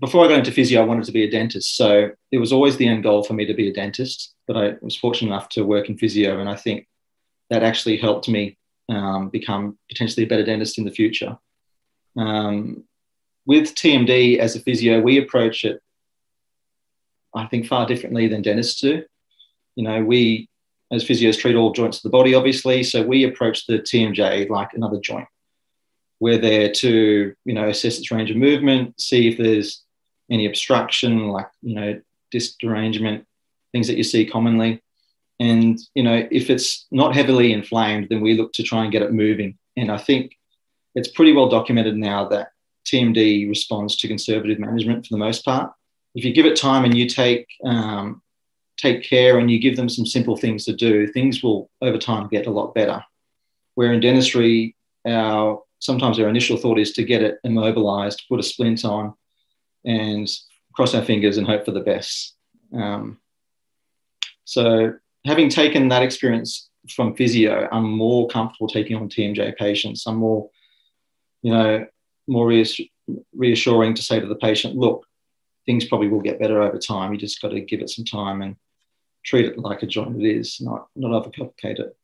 before I got into physio, I wanted to be a dentist. So it was always the end goal for me to be a dentist. But I was fortunate enough to work in physio, and I think that actually helped me um, become potentially a better dentist in the future. Um, with TMD as a physio, we approach it, I think, far differently than dentists do. You know, we as physios treat all joints of the body, obviously. So we approach the TMJ like another joint. We're there to, you know, assess its range of movement, see if there's any obstruction, like, you know, disc derangement, things that you see commonly. And, you know, if it's not heavily inflamed, then we look to try and get it moving. And I think it's pretty well documented now that TMD responds to conservative management for the most part. If you give it time and you take um, take care and you give them some simple things to do, things will over time get a lot better. Where in dentistry, our sometimes our initial thought is to get it immobilized, put a splint on, and cross our fingers and hope for the best. Um, so, having taken that experience from physio, I'm more comfortable taking on TMJ patients. I'm more, you know, more reassuring to say to the patient, look, things probably will get better over time. You just got to give it some time and treat it like a joint it is, not not overcomplicate it.